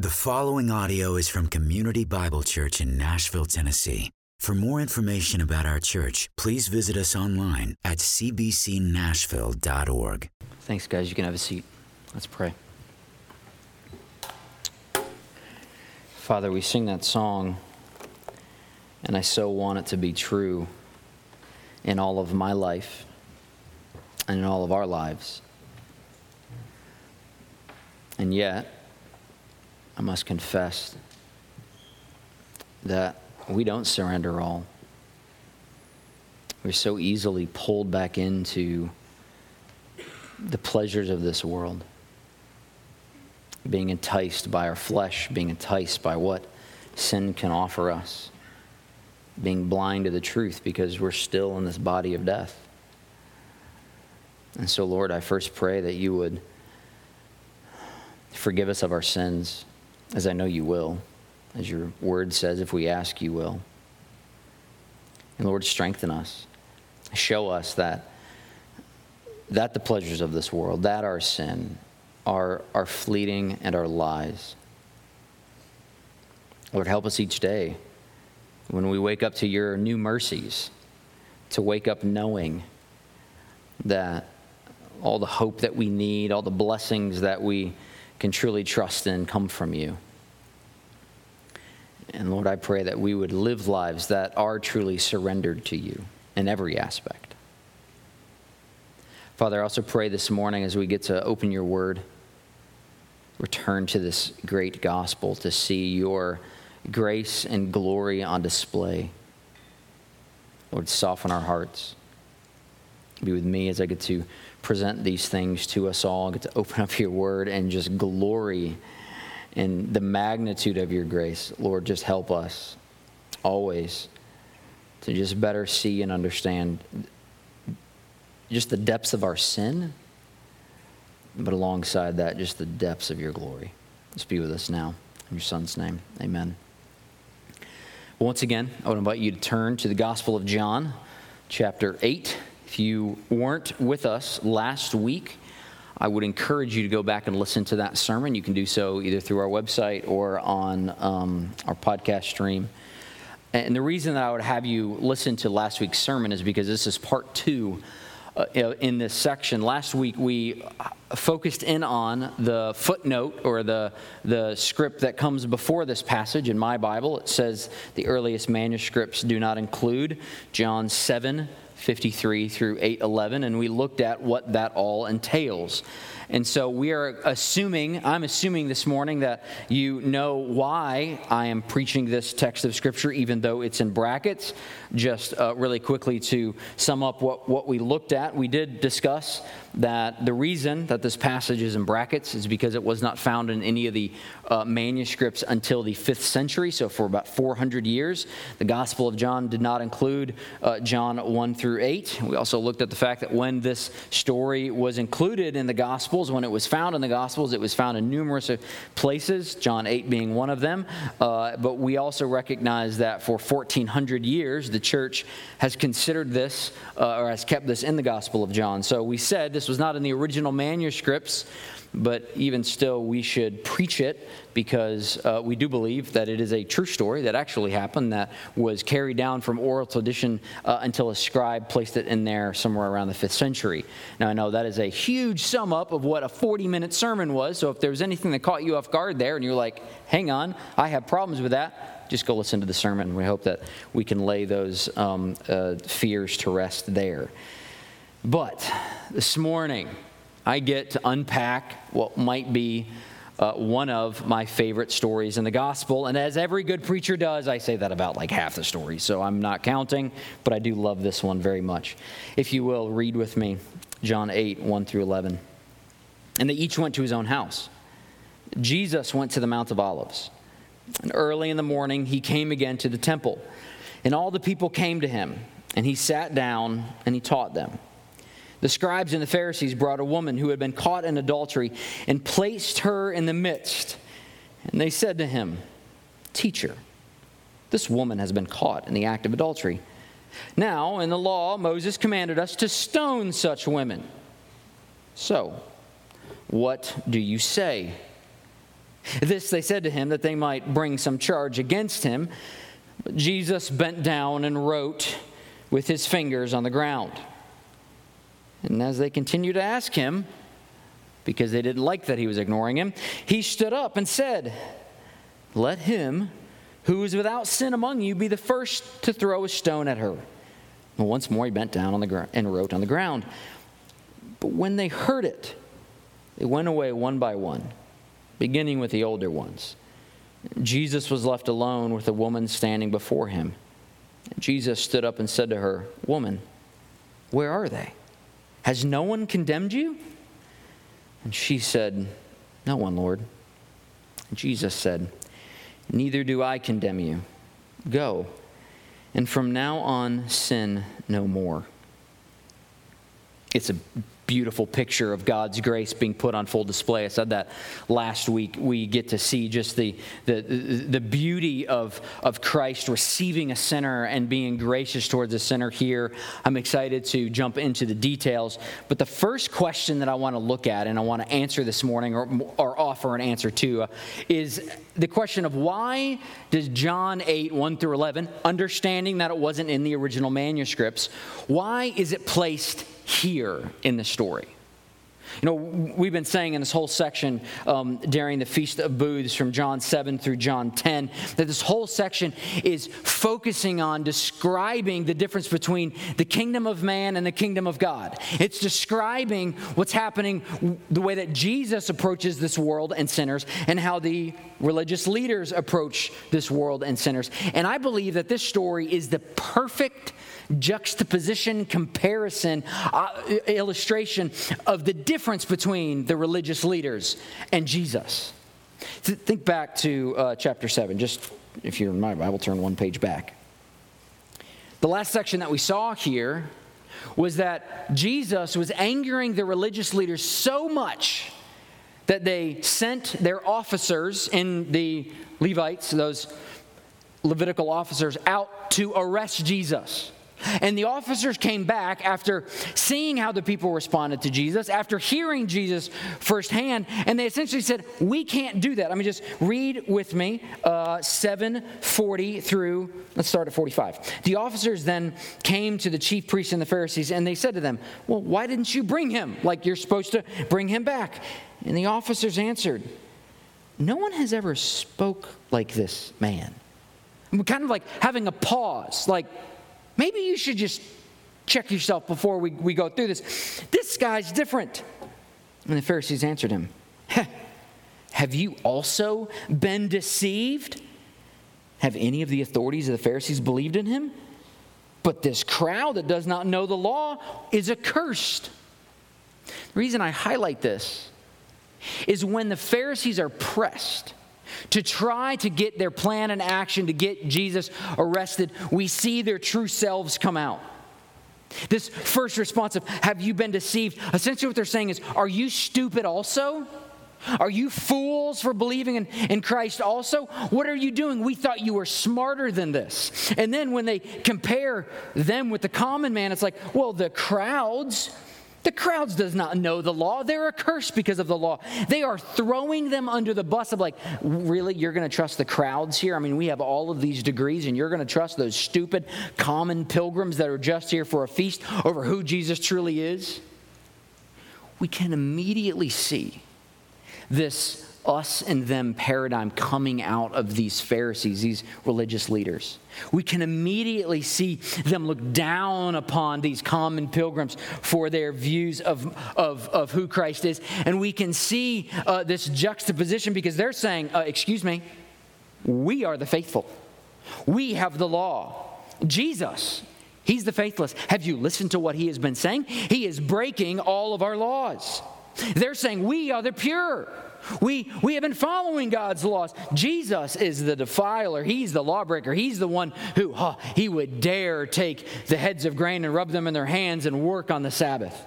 The following audio is from Community Bible Church in Nashville, Tennessee. For more information about our church, please visit us online at cbcnashville.org. Thanks, guys. You can have a seat. Let's pray. Father, we sing that song, and I so want it to be true in all of my life and in all of our lives. And yet, I must confess that we don't surrender all. We're so easily pulled back into the pleasures of this world, being enticed by our flesh, being enticed by what sin can offer us, being blind to the truth because we're still in this body of death. And so, Lord, I first pray that you would forgive us of our sins as I know you will, as your word says, if we ask, you will. And Lord, strengthen us. Show us that, that the pleasures of this world, that our sin, are, are fleeting and are lies. Lord, help us each day when we wake up to your new mercies, to wake up knowing that all the hope that we need, all the blessings that we can truly trust in come from you. And Lord, I pray that we would live lives that are truly surrendered to you in every aspect. Father, I also pray this morning as we get to open your word, return to this great gospel to see your grace and glory on display. Lord, soften our hearts. Be with me as I get to present these things to us all, get to open up your word and just glory in the magnitude of your grace. Lord, just help us always to just better see and understand just the depths of our sin, but alongside that, just the depths of your glory. Let's be with us now. In your son's name, amen. Once again, I would invite you to turn to the Gospel of John, chapter 8. If you weren't with us last week, I would encourage you to go back and listen to that sermon. You can do so either through our website or on um, our podcast stream. And the reason that I would have you listen to last week's sermon is because this is part two uh, in this section. Last week we focused in on the footnote or the, the script that comes before this passage in my Bible. It says the earliest manuscripts do not include John 7 53 through 811, and we looked at what that all entails. And so we are assuming, I'm assuming this morning that you know why I am preaching this text of Scripture, even though it's in brackets. Just uh, really quickly to sum up what, what we looked at, we did discuss that the reason that this passage is in brackets is because it was not found in any of the uh, manuscripts until the fifth century, so for about 400 years. The Gospel of John did not include uh, John 1 through 8. We also looked at the fact that when this story was included in the Gospels, when it was found in the Gospels, it was found in numerous places, John 8 being one of them. Uh, but we also recognize that for 1400 years, the church has considered this uh, or has kept this in the Gospel of John. So we said this was not in the original manuscripts, but even still, we should preach it because uh, we do believe that it is a true story that actually happened that was carried down from oral tradition uh, until a scribe placed it in there somewhere around the fifth century. Now, I know that is a huge sum up of what a 40 minute sermon was, so if there was anything that caught you off guard there and you're like, hang on, I have problems with that, just go listen to the sermon. And we hope that we can lay those um, uh, fears to rest there. But this morning, I get to unpack what might be uh, one of my favorite stories in the gospel. And as every good preacher does, I say that about like half the story. So I'm not counting, but I do love this one very much. If you will, read with me John 8, 1 through 11. And they each went to his own house. Jesus went to the Mount of Olives. And early in the morning, he came again to the temple. And all the people came to him, and he sat down and he taught them. The scribes and the Pharisees brought a woman who had been caught in adultery and placed her in the midst. And they said to him, Teacher, this woman has been caught in the act of adultery. Now, in the law, Moses commanded us to stone such women. So, what do you say? This they said to him that they might bring some charge against him. But Jesus bent down and wrote with his fingers on the ground. And as they continued to ask him, because they didn't like that he was ignoring him, he stood up and said, Let him who is without sin among you be the first to throw a stone at her. And once more he bent down on the ground and wrote on the ground. But when they heard it, they went away one by one, beginning with the older ones. Jesus was left alone with a woman standing before him. Jesus stood up and said to her, Woman, where are they? Has no one condemned you? And she said, No one, Lord. And Jesus said, Neither do I condemn you. Go, and from now on sin no more. It's a beautiful picture of God's grace being put on full display. I said that last week. We get to see just the, the, the beauty of, of Christ receiving a sinner and being gracious towards a sinner here. I'm excited to jump into the details. But the first question that I want to look at and I want to answer this morning or, or offer an answer to uh, is the question of why does John 8, 1 through 11, understanding that it wasn't in the original manuscripts, why is it placed here in the story. You know, we've been saying in this whole section um, during the Feast of Booths from John 7 through John 10 that this whole section is focusing on describing the difference between the kingdom of man and the kingdom of God. It's describing what's happening, the way that Jesus approaches this world and sinners, and how the religious leaders approach this world and sinners. And I believe that this story is the perfect juxtaposition, comparison, uh, illustration of the difference between the religious leaders and Jesus. Think back to uh, chapter 7. Just if you're in my Bible, turn one page back. The last section that we saw here was that Jesus was angering the religious leaders so much that they sent their officers in the Levites, those Levitical officers, out to arrest Jesus. And the officers came back after seeing how the people responded to Jesus, after hearing Jesus firsthand, and they essentially said, We can't do that. I mean, just read with me uh, 740 through, let's start at 45. The officers then came to the chief priests and the Pharisees, and they said to them, Well, why didn't you bring him like you're supposed to bring him back? And the officers answered, No one has ever spoke like this man. Kind of like having a pause, like, Maybe you should just check yourself before we, we go through this. This guy's different. And the Pharisees answered him, Have you also been deceived? Have any of the authorities of the Pharisees believed in him? But this crowd that does not know the law is accursed. The reason I highlight this is when the Pharisees are pressed to try to get their plan and action to get Jesus arrested, we see their true selves come out. This first response of, Have you been deceived? Essentially, what they're saying is, Are you stupid also? Are you fools for believing in, in Christ also? What are you doing? We thought you were smarter than this. And then when they compare them with the common man, it's like, well, the crowds the crowds does not know the law. They're accursed because of the law. They are throwing them under the bus of like, really, you're going to trust the crowds here? I mean, we have all of these degrees, and you're going to trust those stupid common pilgrims that are just here for a feast over who Jesus truly is? We can immediately see this us and them paradigm coming out of these Pharisees, these religious leaders. We can immediately see them look down upon these common pilgrims for their views of, of, of who Christ is. And we can see uh, this juxtaposition because they're saying, uh, Excuse me, we are the faithful, we have the law. Jesus, He's the faithless. Have you listened to what He has been saying? He is breaking all of our laws. They're saying, We are the pure. We, we have been following God's laws. Jesus is the defiler. He's the lawbreaker. He's the one who he would dare take the heads of grain and rub them in their hands and work on the Sabbath.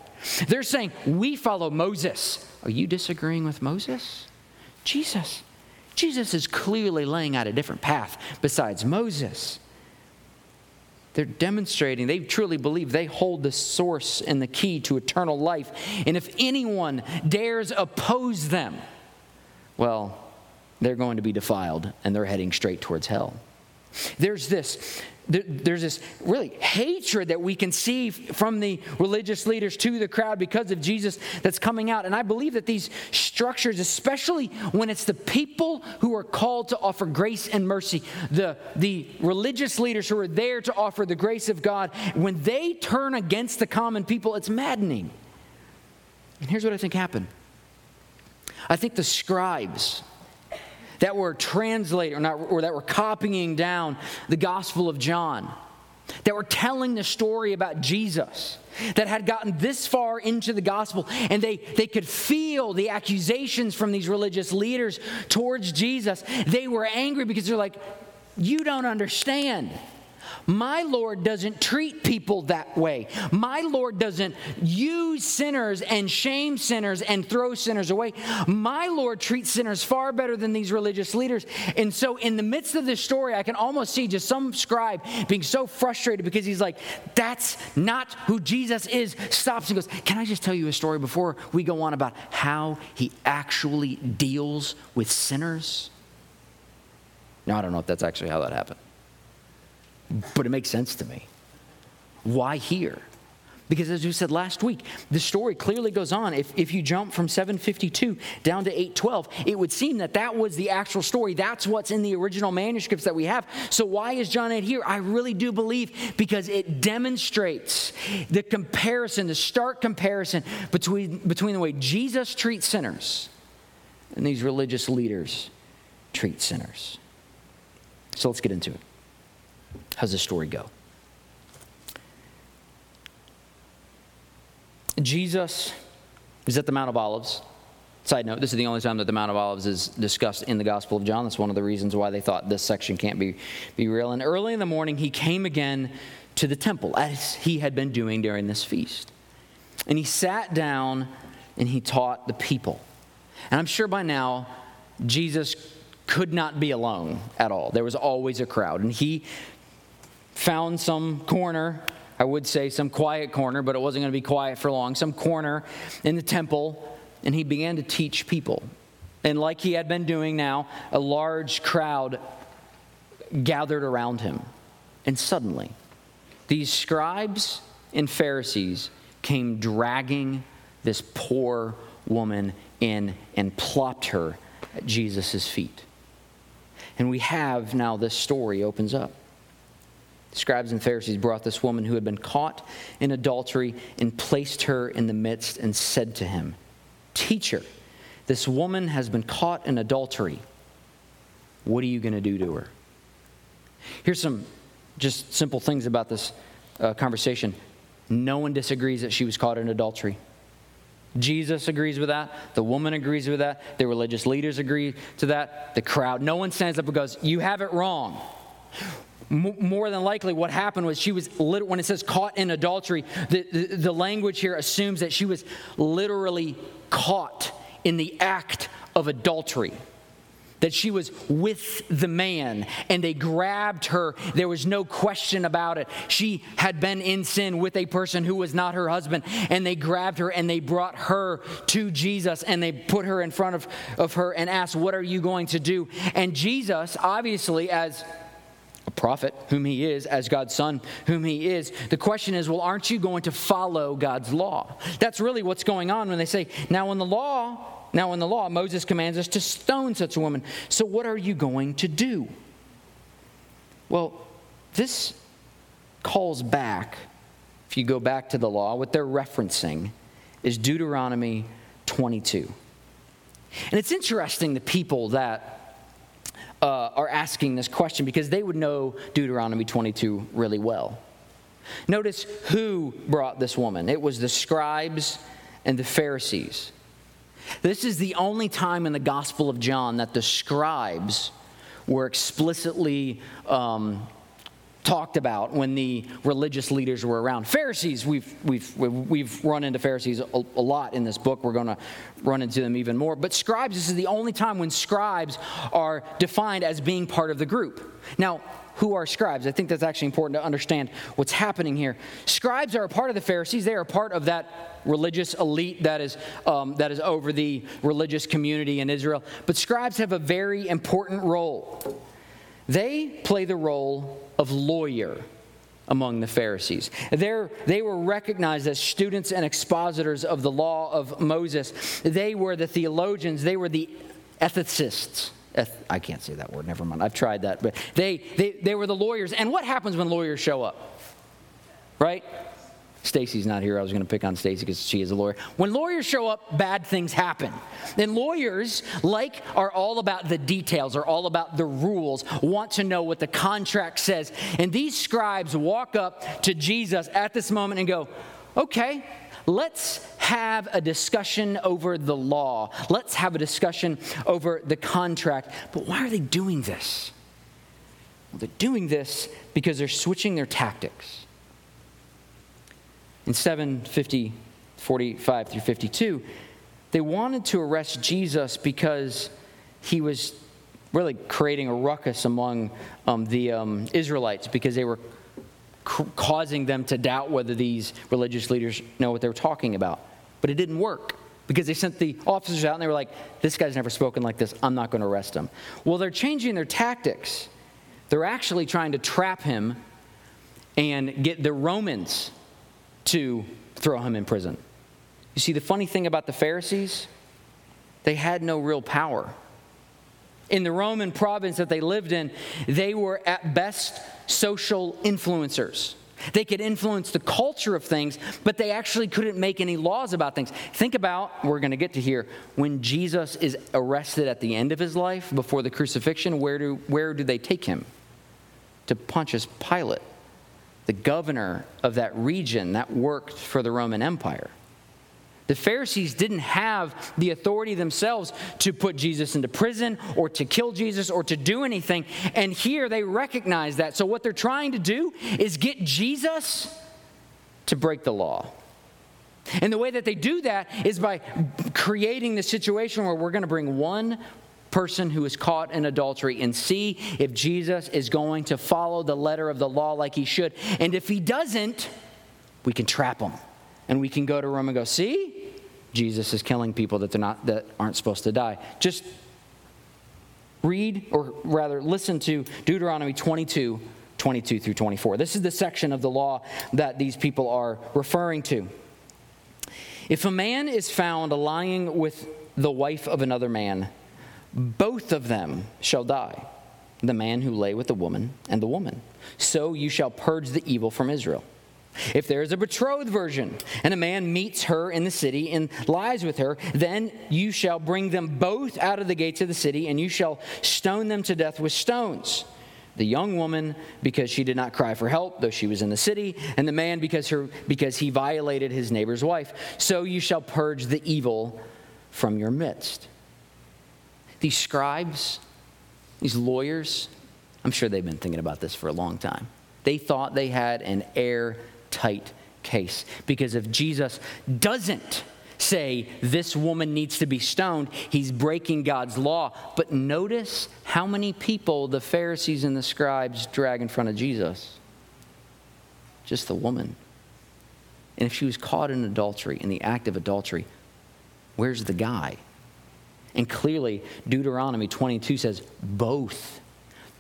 They're saying, We follow Moses. Are you disagreeing with Moses? Jesus. Jesus is clearly laying out a different path besides Moses. They're demonstrating, they truly believe they hold the source and the key to eternal life. And if anyone dares oppose them, well, they're going to be defiled and they're heading straight towards hell. There's this there's this really hatred that we can see from the religious leaders to the crowd because of Jesus that's coming out. And I believe that these structures, especially when it's the people who are called to offer grace and mercy, the, the religious leaders who are there to offer the grace of God, when they turn against the common people, it's maddening. And here's what I think happened I think the scribes, that were translating or, not, or that were copying down the Gospel of John, that were telling the story about Jesus, that had gotten this far into the gospel, and they, they could feel the accusations from these religious leaders towards Jesus. They were angry because they're like, You don't understand. My Lord doesn't treat people that way. My Lord doesn't use sinners and shame sinners and throw sinners away. My Lord treats sinners far better than these religious leaders. And so, in the midst of this story, I can almost see just some scribe being so frustrated because he's like, That's not who Jesus is. Stops and goes, Can I just tell you a story before we go on about how he actually deals with sinners? Now, I don't know if that's actually how that happened but it makes sense to me. Why here? Because as we said last week, the story clearly goes on. If, if you jump from 752 down to 812, it would seem that that was the actual story. That's what's in the original manuscripts that we have. So why is John 8 here? I really do believe because it demonstrates the comparison, the stark comparison between, between the way Jesus treats sinners and these religious leaders treat sinners. So let's get into it. How's the story go? Jesus is at the Mount of Olives. Side note, this is the only time that the Mount of Olives is discussed in the Gospel of John. That's one of the reasons why they thought this section can't be, be real. And early in the morning, he came again to the temple, as he had been doing during this feast. And he sat down and he taught the people. And I'm sure by now, Jesus could not be alone at all. There was always a crowd. And he found some corner, I would say some quiet corner, but it wasn't going to be quiet for long, some corner in the temple, and he began to teach people. And like he had been doing now, a large crowd gathered around him. And suddenly, these scribes and Pharisees came dragging this poor woman in and plopped her at Jesus' feet. And we have now this story opens up. The scribes and Pharisees brought this woman who had been caught in adultery and placed her in the midst and said to him, Teacher, this woman has been caught in adultery. What are you going to do to her? Here's some just simple things about this uh, conversation. No one disagrees that she was caught in adultery. Jesus agrees with that. The woman agrees with that. The religious leaders agree to that. The crowd. No one stands up and goes, You have it wrong more than likely what happened was she was literally, when it says caught in adultery the, the, the, language here assumes that she was literally caught in the act of adultery. That she was with the man and they grabbed her. There was no question about it. She had been in sin with a person who was not her husband and they grabbed her and they brought her to jesus and they put her in front of, of her and asked what are you going to do? And jesus obviously as a prophet, whom he is, as God's son, whom he is. The question is, well, aren't you going to follow God's law? That's really what's going on when they say, now in the law, now in the law, Moses commands us to stone such a woman. So what are you going to do? Well, this calls back, if you go back to the law, what they're referencing is Deuteronomy 22. And it's interesting the people that uh, are asking this question because they would know Deuteronomy 22 really well. Notice who brought this woman it was the scribes and the Pharisees. This is the only time in the Gospel of John that the scribes were explicitly um, talked about when the religious leaders were around. Pharisees, we've, we've, we've run into Pharisees a, a lot in this book. We're going to run into them even more. But scribes, this is the only time when scribes are defined as being part of the group. Now, who are scribes? I think that's actually important to understand what's happening here. Scribes are a part of the Pharisees, they are a part of that religious elite that is, um, that is over the religious community in Israel. But scribes have a very important role. They play the role of lawyer among the Pharisees. They're, they were recognized as students and expositors of the law of Moses. They were the theologians, they were the ethicists. I can't say that word, never mind. I've tried that. But they, they, they were the lawyers. And what happens when lawyers show up? Right? Stacy's not here. I was going to pick on Stacy because she is a lawyer. When lawyers show up, bad things happen. And lawyers, like, are all about the details, are all about the rules, want to know what the contract says. And these scribes walk up to Jesus at this moment and go, okay, let's have a discussion over the law. Let's have a discussion over the contract. But why are they doing this? Well, they're doing this because they're switching their tactics. In 750, 45 through 52, they wanted to arrest Jesus because he was really creating a ruckus among um, the um, Israelites because they were causing them to doubt whether these religious leaders know what they were talking about. But it didn't work because they sent the officers out and they were like, this guy's never spoken like this. I'm not going to arrest him. Well, they're changing their tactics. They're actually trying to trap him and get the Romans to throw him in prison. You see, the funny thing about the Pharisees, they had no real power. In the Roman province that they lived in, they were at best social influencers. They could influence the culture of things, but they actually couldn't make any laws about things. Think about, we're going to get to here, when Jesus is arrested at the end of his life before the crucifixion, where do, where do they take him? To Pontius Pilate the governor of that region that worked for the Roman Empire. The Pharisees didn't have the authority themselves to put Jesus into prison or to kill Jesus or to do anything. And here they recognize that. So, what they're trying to do is get Jesus to break the law. And the way that they do that is by creating the situation where we're going to bring one person who is caught in adultery and see if Jesus is going to follow the letter of the law like he should. And if he doesn't, we can trap him. And we can go to Rome and go, see? Jesus is killing people that they're not that aren't supposed to die. Just read or rather listen to Deuteronomy 22 22 through 24. This is the section of the law that these people are referring to. If a man is found lying with the wife of another man, both of them shall die the man who lay with the woman and the woman. So you shall purge the evil from Israel. If there is a betrothed virgin and a man meets her in the city and lies with her, then you shall bring them both out of the gates of the city and you shall stone them to death with stones. The young woman because she did not cry for help though she was in the city and the man because her because he violated his neighbor's wife. So you shall purge the evil from your midst. These scribes, these lawyers, I'm sure they've been thinking about this for a long time. They thought they had an airtight case because if Jesus doesn't say this woman needs to be stoned, he's breaking God's law. But notice how many people the Pharisees and the scribes drag in front of Jesus. Just the woman. And if she was caught in adultery, in the act of adultery, where's the guy? And clearly, Deuteronomy 22 says both,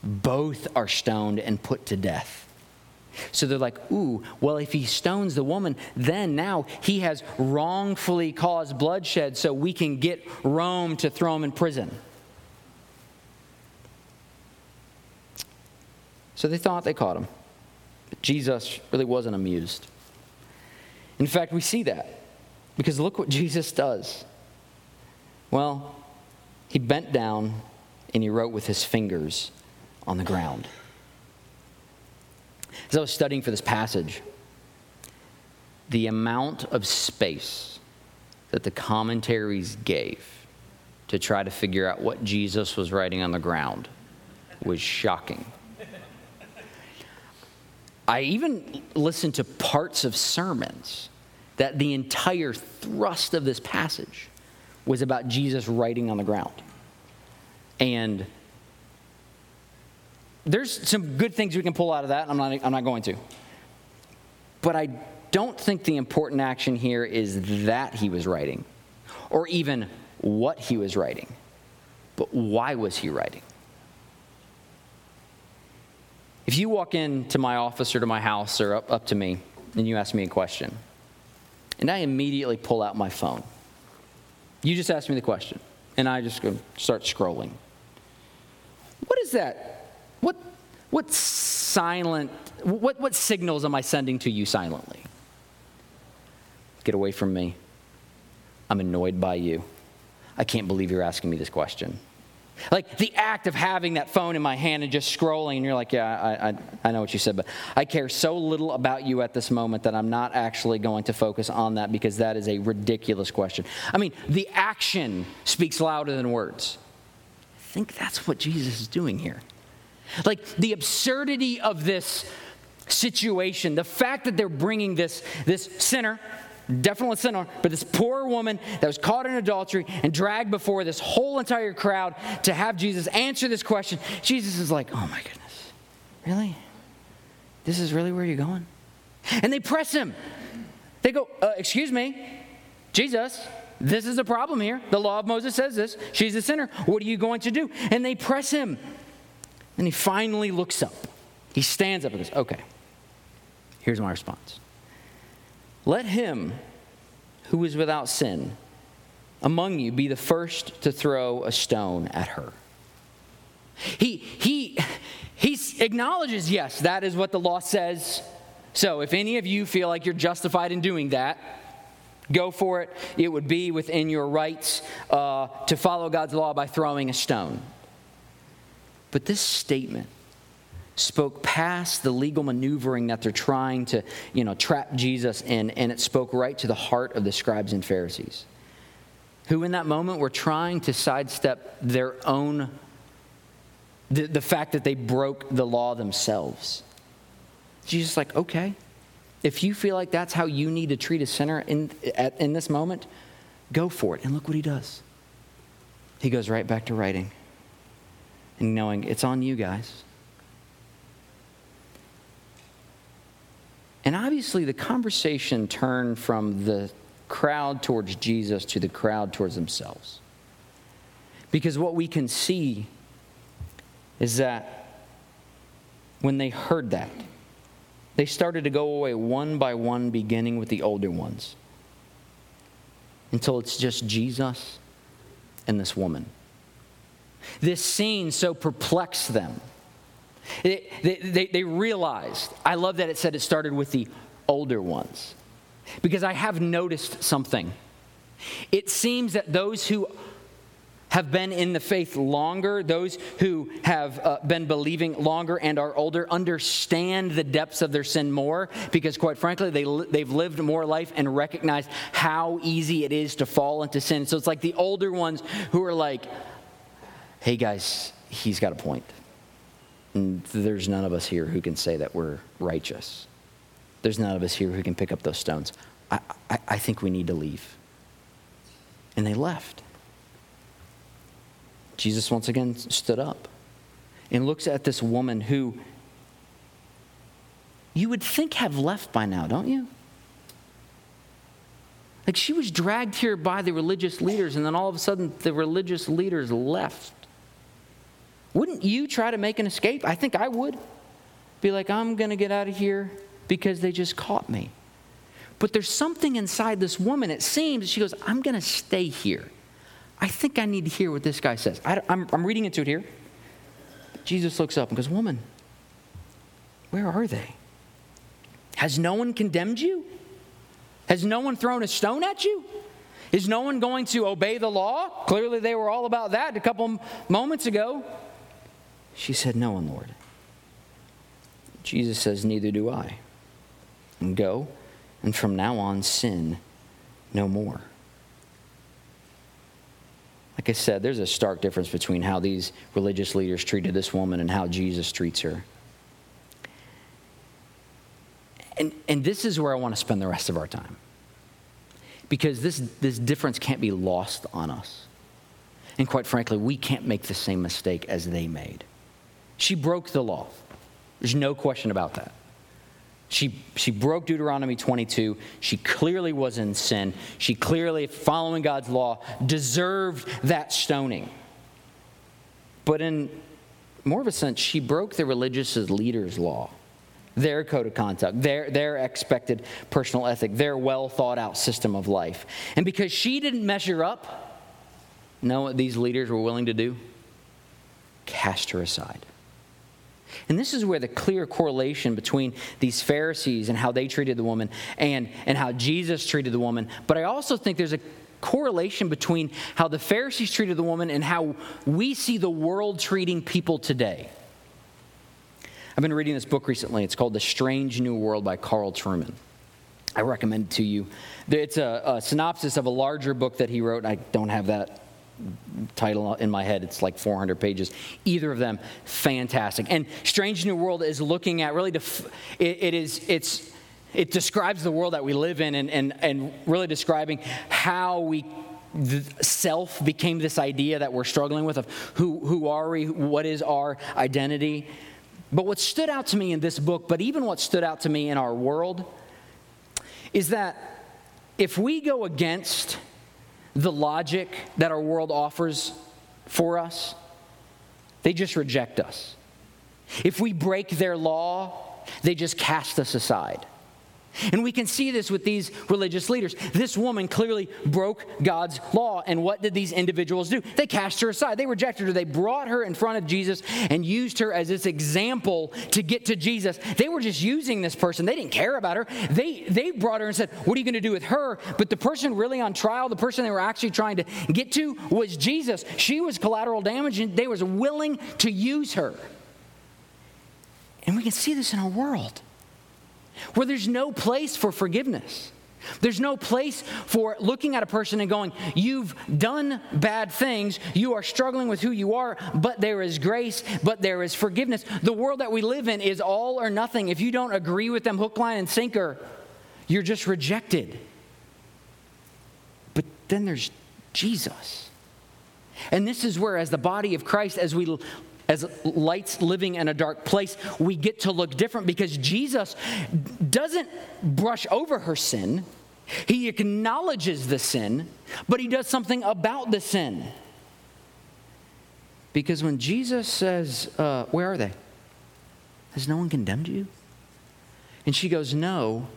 both are stoned and put to death. So they're like, ooh, well, if he stones the woman, then now he has wrongfully caused bloodshed so we can get Rome to throw him in prison. So they thought they caught him. But Jesus really wasn't amused. In fact, we see that because look what Jesus does. Well, he bent down and he wrote with his fingers on the ground. As I was studying for this passage, the amount of space that the commentaries gave to try to figure out what Jesus was writing on the ground was shocking. I even listened to parts of sermons that the entire thrust of this passage was about Jesus writing on the ground. And there's some good things we can pull out of that. I'm not, I'm not going to. But I don't think the important action here is that he was writing, or even what he was writing, but why was he writing? If you walk into my office or to my house or up, up to me and you ask me a question, and I immediately pull out my phone, you just ask me the question, and I just go start scrolling. What is that? What, what silent, what, what signals am I sending to you silently? Get away from me. I'm annoyed by you. I can't believe you're asking me this question. Like the act of having that phone in my hand and just scrolling, and you're like, yeah, I, I, I, know what you said, but I care so little about you at this moment that I'm not actually going to focus on that because that is a ridiculous question. I mean, the action speaks louder than words. I think that's what Jesus is doing here. Like the absurdity of this situation, the fact that they're bringing this, this sinner, definitely a sinner, but this poor woman that was caught in adultery and dragged before this whole entire crowd to have Jesus answer this question. Jesus is like, oh my goodness, really? This is really where you're going? And they press him. They go, uh, excuse me, Jesus, this is a problem here. The law of Moses says this. She's a sinner. What are you going to do? And they press him. And he finally looks up. He stands up and goes, okay, here's my response. Let him who is without sin among you be the first to throw a stone at her. He, he, he acknowledges, yes, that is what the law says. So if any of you feel like you're justified in doing that, go for it. It would be within your rights uh, to follow God's law by throwing a stone. But this statement spoke past the legal maneuvering that they're trying to, you know, trap Jesus in, and it spoke right to the heart of the scribes and Pharisees, who in that moment were trying to sidestep their own, the, the fact that they broke the law themselves. Jesus like, okay, if you feel like that's how you need to treat a sinner in, at, in this moment, go for it. And look what he does. He goes right back to writing and knowing it's on you guys. And obviously, the conversation turned from the crowd towards Jesus to the crowd towards themselves. Because what we can see is that when they heard that, they started to go away one by one, beginning with the older ones, until it's just Jesus and this woman. This scene so perplexed them they, they, they, realized, I love that it said it started with the older ones, because I have noticed something. It seems that those who have been in the faith longer, those who have uh, been believing longer and are older, understand the depths of their sin more because, quite frankly, they, they've lived more life and recognized how easy it is to fall into sin. So it's like the older ones who are like, hey guys, he's got a point. And there's none of us here who can say that we're righteous. There's none of us here who can pick up those stones. I, I, I think we need to leave. And they left. Jesus once again stood up and looks at this woman who you would think have left by now, don't you? Like she was dragged here by the religious leaders, and then all of a sudden the religious leaders left. Wouldn't you try to make an escape? I think I would. Be like, I'm going to get out of here because they just caught me. But there's something inside this woman, it seems, she goes, I'm going to stay here. I think I need to hear what this guy says. I, am reading into it here. Jesus looks up and goes, Woman, where are they? Has no one condemned you? Has no one thrown a stone at you? Is no one going to obey the law? Clearly, they were all about that a couple moments ago. She said, No one, Lord. Jesus says, Neither do I. And go, and from now on, sin no more. Like I said, there's a stark difference between how these religious leaders treated this woman and how Jesus treats her. And, and this is where I want to spend the rest of our time. Because this, this difference can't be lost on us. And quite frankly, we can't make the same mistake as they made. She broke the law. There's no question about that. She, she broke Deuteronomy 22. She clearly was in sin. She clearly, following God's law, deserved that stoning. But in more of a sense, she broke the religious leaders' law, their code of conduct, their, their expected personal ethic, their well thought out system of life. And because she didn't measure up, know what these leaders were willing to do? Cast her aside. And this is where the clear correlation between these Pharisees and how they treated the woman and, and how Jesus treated the woman. But I also think there's a correlation between how the Pharisees treated the woman and how we see the world treating people today. I've been reading this book recently. It's called The Strange New World by Carl Trueman. I recommend it to you. It's a, a synopsis of a larger book that he wrote. I don't have that title in my head. It's like 400 pages. Either of them, fantastic. And Strange New World is looking at really, def- it, it is, it's, it describes the world that we live in and, and, and really describing how we self became this idea that we're struggling with of who, who are we, what is our identity. But what stood out to me in this book, but even what stood out to me in our world, is that if we go against the logic that our world offers for us, they just reject us. If we break their law, they just cast us aside. And we can see this with these religious leaders. This woman clearly broke God's law. And what did these individuals do? They cast her aside. They rejected her. They brought her in front of Jesus and used her as this example to get to Jesus. They were just using this person. They didn't care about her. They, they brought her and said, What are you going to do with her? But the person really on trial, the person they were actually trying to get to was Jesus. She was collateral damage and they was willing to use her. And we can see this in our world where there's no place for forgiveness. There's no place for looking at a person and going, You've done bad things. You are struggling with who you are, but there is grace, but there is forgiveness. The world that we live in is all or nothing. If you don't agree with them hook, line, and sinker, you're just rejected. But then there's Jesus. And this is where, as the body of Christ, as we as lights living in a dark place, we get to look different because Jesus doesn't brush over her sin. He acknowledges the sin, but he does something about the sin. Because when Jesus says, uh, Where are they? Has no one condemned you? And she goes, No.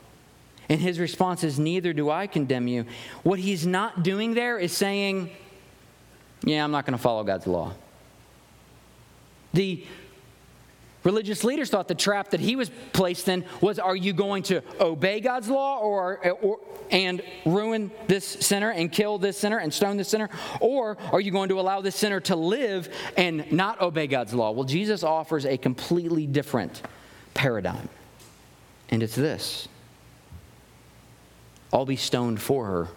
And his response is, Neither do I condemn you. What he's not doing there is saying, Yeah, I'm not going to follow God's law. The religious leaders thought the trap that he was placed in was are you going to obey God's law or, or, and ruin this sinner and kill this sinner and stone this sinner or are you going to allow this sinner to live and not obey God's law? Well, Jesus offers a completely different paradigm. And it's this. I'll be stoned for her.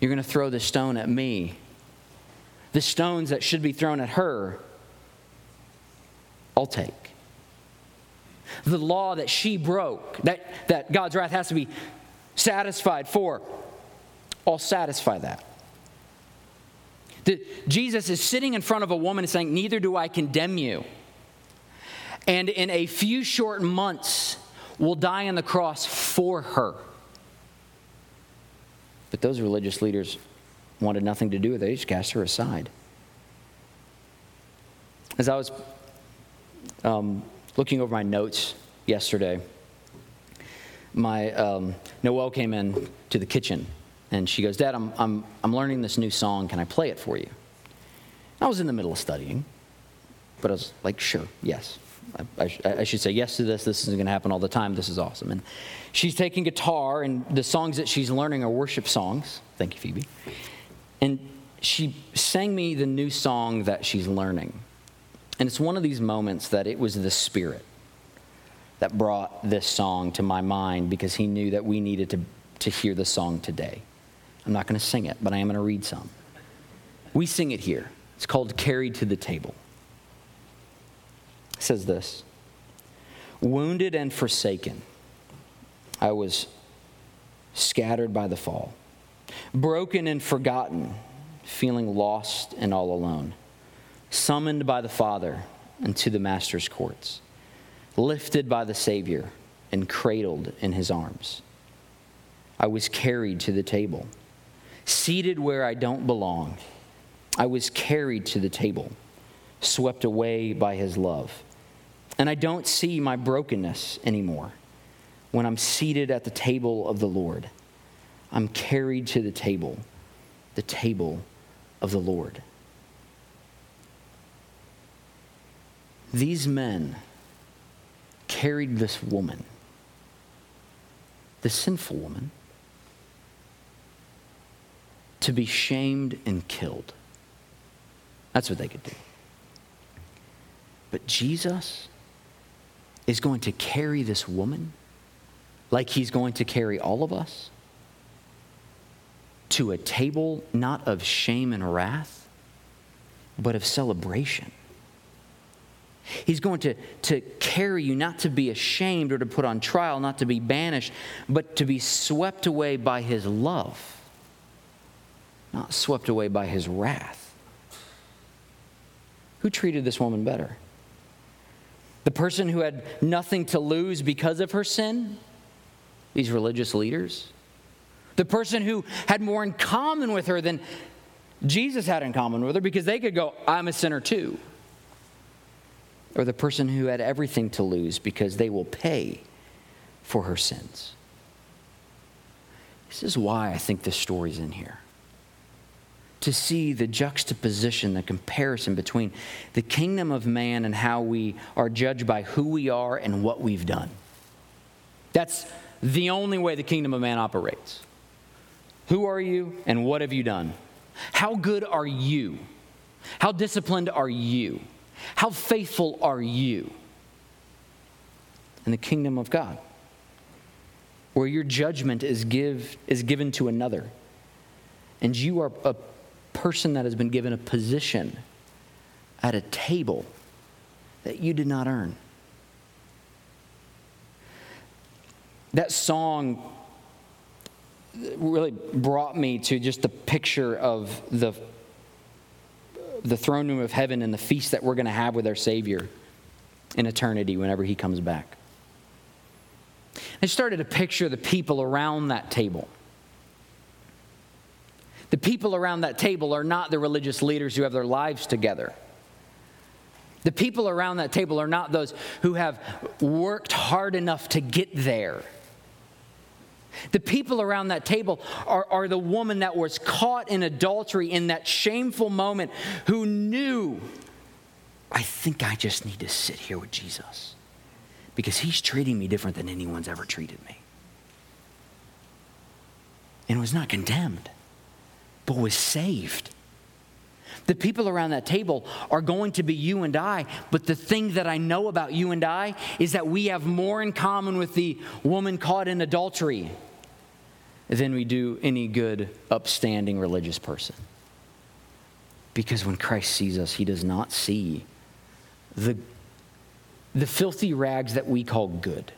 You're going to throw the stone at me the stones that should be thrown at her, I'll take. The law that she broke, that, that God's wrath has to be satisfied for, I'll satisfy that. The, Jesus is sitting in front of a woman and saying, Neither do I condemn you. And in a few short months, will die on the cross for her. But those religious leaders wanted nothing to do with it. They just cast her aside. As I was um, looking over my notes yesterday, my um, Noelle came in to the kitchen and she goes, Dad, I'm, I'm, I'm learning this new song. Can I play it for you? I was in the middle of studying, but I was like, sure, yes. I, I, I should say yes to this. This isn't going to happen all the time. This is awesome. And she's taking guitar, and the songs that she's learning are worship songs. Thank you, Phoebe. And she sang me the new song that she's learning. And it's one of these moments that it was the Spirit that brought this song to my mind because he knew that we needed to, to hear the song today. I'm not going to sing it, but I am going to read some. We sing it here. It's called Carried to the Table. It says this wounded and forsaken. I was scattered by the fall, broken and forgotten, feeling lost and all alone, summoned by the Father into the Master's courts, lifted by the Savior and cradled in his arms. I was carried to the table, seated where I don't belong. I was carried to the table, swept away by his love. And I don't see my brokenness anymore when I'm seated at the table of the Lord. I'm carried to the table, the table of the Lord. These men carried this woman, the sinful woman, to be shamed and killed. That's what they could do. But Jesus is going to carry this woman like he's going to carry all of us to a table not of shame and wrath, but of celebration. He's going to, to carry you not to be ashamed or to put on trial, not to be banished, but to be swept away by his love, not swept away by his wrath. Who treated this woman better? The person who had nothing to lose because of her sin? These religious leaders? The person who had more in common with her than Jesus had in common with her because they could go, I'm a sinner too. Or the person who had everything to lose because they will pay for her sins. This is why I think this story's in here to see the juxtaposition, the comparison between the kingdom of man and how we are judged by who we are and what we've done. That's the only way the kingdom of man operates. Who are you and what have you done? How good are you? How disciplined are you? How faithful are you in the kingdom of God? Where your judgment is, give, is given to another, and you are a person that has been given a position at a table that you did not earn. That song really brought me to just the picture of the, the throne room of heaven and the feast that we're going to have with our Savior in eternity whenever He comes back. I started to picture the people around that table. The people around that table are not the religious leaders who have their lives together. The people around that table are not those who have worked hard enough to get there. The people around that table are, are the woman that was caught in adultery in that shameful moment who knew, I think I just need to sit here with Jesus because he's treating me different than anyone's ever treated me. And was not condemned but was saved. The people around that table are going to be you and I, but the thing that I know about you and I is that we have more in common with the woman caught in adultery than we do any good, upstanding religious person. Because when Christ sees us, he does not see the, the filthy rags that we call good.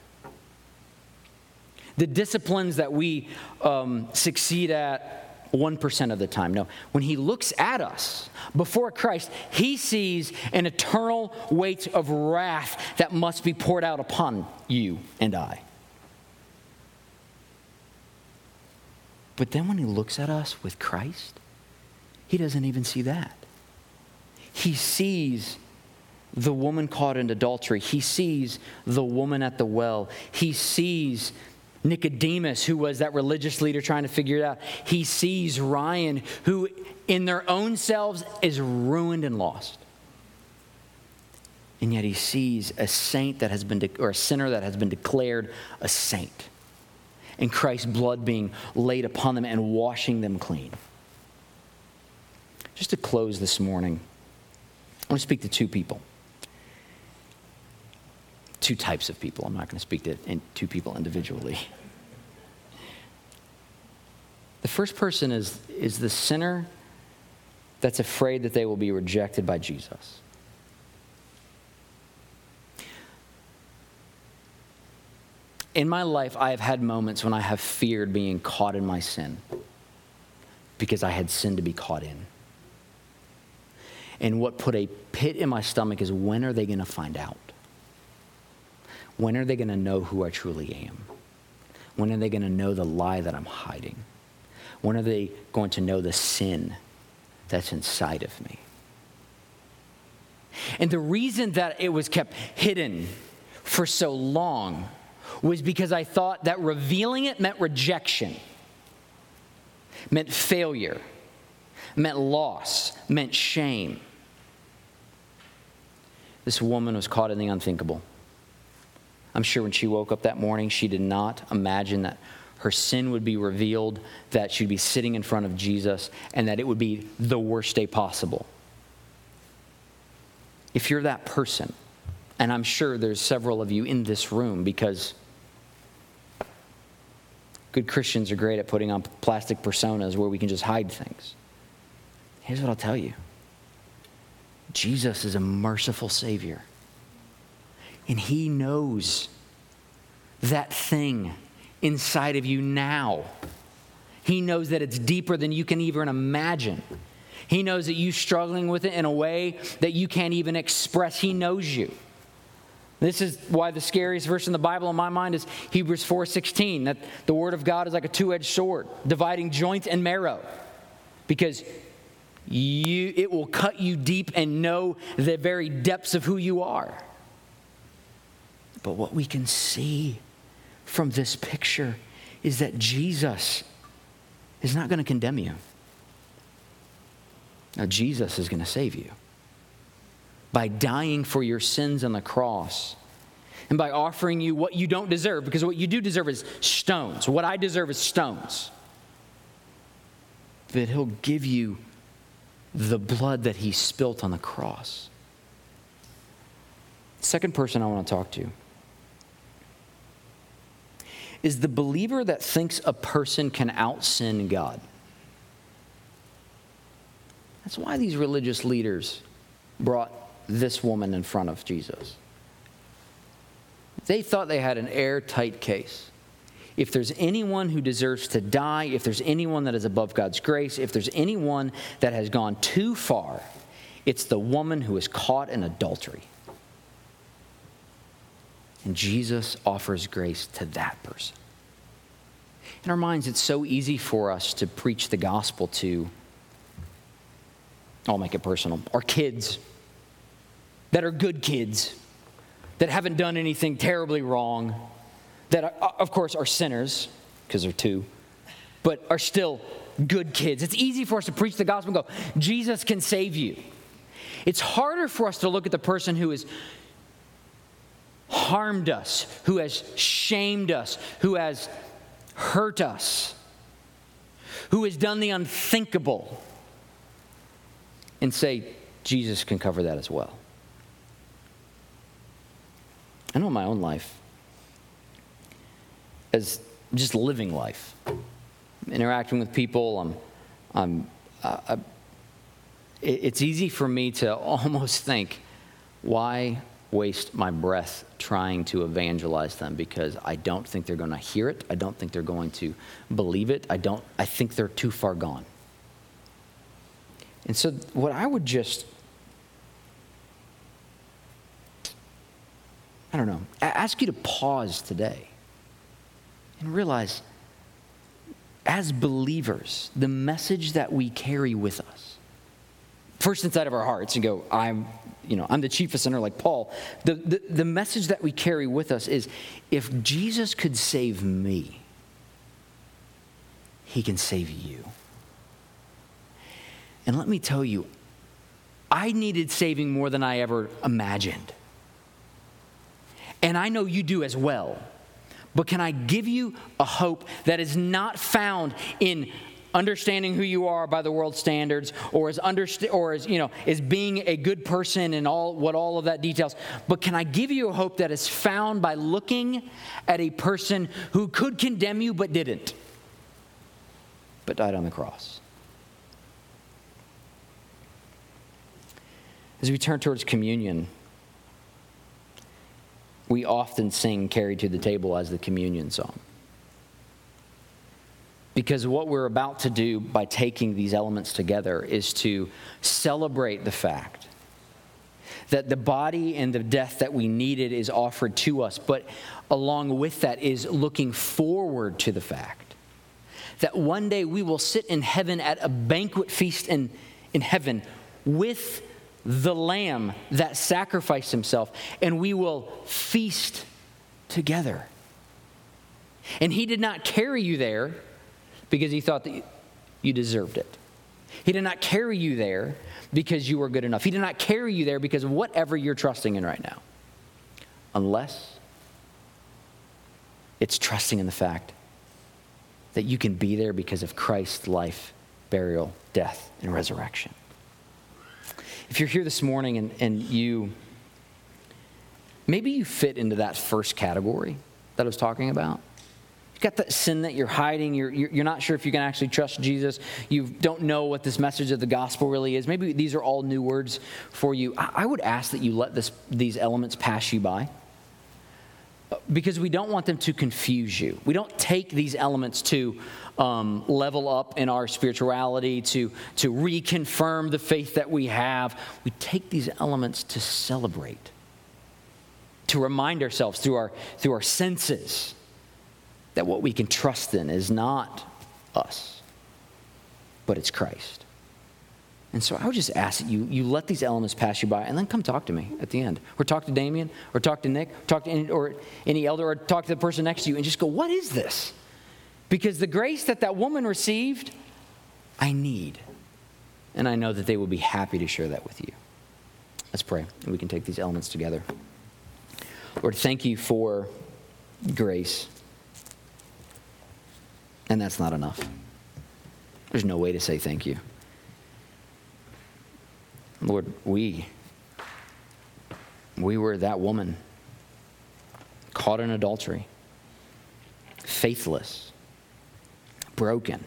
The disciplines that we um, succeed at 1% of the time. No, when he looks at us before Christ, he sees an eternal weight of wrath that must be poured out upon you and I. But then when he looks at us with Christ, he doesn't even see that. He sees the woman caught in adultery. He sees the woman at the well. He sees Nicodemus, who was that religious leader trying to figure it out, he sees Ryan, who in their own selves is ruined and lost. And yet he sees a saint that has been, de- or a sinner that has been declared a saint. And Christ's blood being laid upon them and washing them clean. Just to close this morning, I want to speak to two people two types of people. I'm not going to speak to two people individually. The first person is, is the sinner that's afraid that they will be rejected by Jesus. In my life, I have had moments when I have feared being caught in my sin because I had sin to be caught in. And what put a pit in my stomach is when are they going to find out? When are they going to know who I truly am? When are they going to know the lie that I'm hiding? When are they going to know the sin that's inside of me? And the reason that it was kept hidden for so long was because I thought that revealing it meant rejection, meant failure, meant loss, meant shame. This woman was caught in the unthinkable. I'm sure when she woke up that morning, she did not imagine that her sin would be revealed, that she'd be sitting in front of Jesus, and that it would be the worst day possible. If you're that person, and I'm sure there's several of you in this room because good Christians are great at putting on plastic personas where we can just hide things. Here's what I'll tell you Jesus is a merciful Savior. And He knows that thing inside of you now. He knows that it's deeper than you can even imagine. He knows that you're struggling with it in a way that you can't even express. He knows you. This is why the scariest verse in the Bible in my mind is Hebrews 4:16 that the word of God is like a two-edged sword, dividing joint and marrow. Because you, it will cut you deep and know the very depths of who you are. But what we can see from this picture is that Jesus is not going to condemn you. Now, Jesus is going to save you by dying for your sins on the cross and by offering you what you don't deserve, because what you do deserve is stones. What I deserve is stones. That He'll give you the blood that he spilt on the cross. Second person I want to talk to is the believer that thinks a person can out sin God. That's why these religious leaders brought this woman in front of Jesus. They thought they had an airtight case if there's anyone who deserves to die, if there's anyone that is above God's grace, if there's anyone that has gone too far, it's the woman who is caught in adultery. And Jesus offers grace to that person. In our minds, it's so easy for us to preach the gospel to, I'll make it personal, our kids that are good kids, that haven't done anything terribly wrong that, are, uh, of course, are sinners, because they're two, but are still good kids. It's easy for us to preach the gospel and go, Jesus can save you. It's harder for us to look at the person who has harmed us, who has shamed us, who has hurt us, who has done the unthinkable, and say, Jesus can cover that as well. I know in my own life, as just living life, interacting with people. I'm, I'm, uh, I, it's easy for me to almost think, why waste my breath trying to evangelize them because I don't think they're going to hear it. I don't think they're going to believe it. I don't I think they're too far gone. And so what I would just I don't know, ask you to pause today and realize, as believers, the message that we carry with us, first inside of our hearts, and go, I'm, you know, I'm the chief of sinner like Paul. The, the, the message that we carry with us is if Jesus could save me, he can save you. And let me tell you, I needed saving more than I ever imagined. And I know you do as well. But can I give you a hope that is not found in understanding who you are by the world standards or as underst- or as you know as being a good person and all what all of that details but can i give you a hope that is found by looking at a person who could condemn you but didn't but died on the cross as we turn towards communion we often sing carried to the table as the communion song. Because what we're about to do by taking these elements together is to celebrate the fact that the body and the death that we needed is offered to us, but along with that is looking forward to the fact that one day we will sit in heaven at a banquet feast in, in heaven with the Lamb that sacrificed himself, and we will feast together. And he did not carry you there because he thought that you deserved it. He did not carry you there because you were good enough. He did not carry you there because of whatever you're trusting in right now. Unless it's trusting in the fact that you can be there because of Christ's life, burial, death, and resurrection. If you're here this morning and, and you, maybe you fit into that first category that I was talking about. Got that sin that you're hiding. You're, you're, not sure if you can actually trust Jesus. You don't know what this message of the gospel really is. Maybe these are all new words for you. I, I would ask that you let this, these elements pass you by because we don't want them to confuse you. We don't take these elements to um, level up in our spirituality, to, to reconfirm the faith that we have. We take these elements to celebrate, to remind ourselves through our, through our senses that what we can trust in is not us, but it's Christ. And so I would just ask that you, you let these elements pass you by and then come talk to me at the end. Or talk to Damien, or talk to Nick, talk to any, or any elder, or talk to the person next to you and just go, What is this? Because the grace that that woman received, I need. And I know that they will be happy to share that with you. Let's pray, and we can take these elements together. Lord, thank you for grace. And that's not enough. There's no way to say thank you. Lord, we, we were that woman caught in adultery, faithless, broken,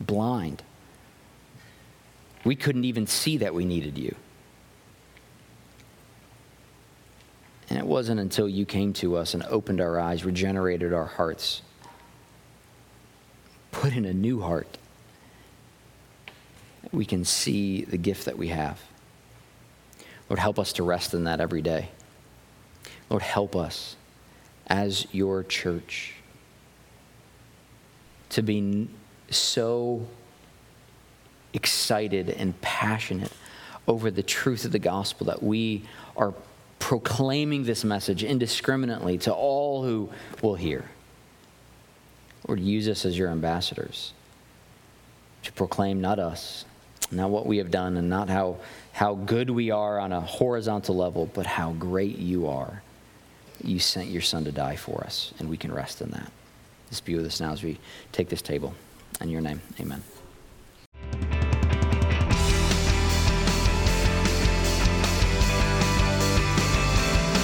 blind. We couldn't even see that we needed you. And it wasn't until you came to us and opened our eyes, regenerated our hearts, put in a new heart, we can see the gift that we have. Lord, help us to rest in that every day. Lord, help us as your church to be so excited and passionate over the truth of the gospel that we are proclaiming this message indiscriminately to all who will hear. Lord, use us as your ambassadors to proclaim not us, not what we have done, and not how how good we are on a horizontal level, but how great you are. You sent your son to die for us, and we can rest in that. Just be with us now as we take this table. In your name, amen.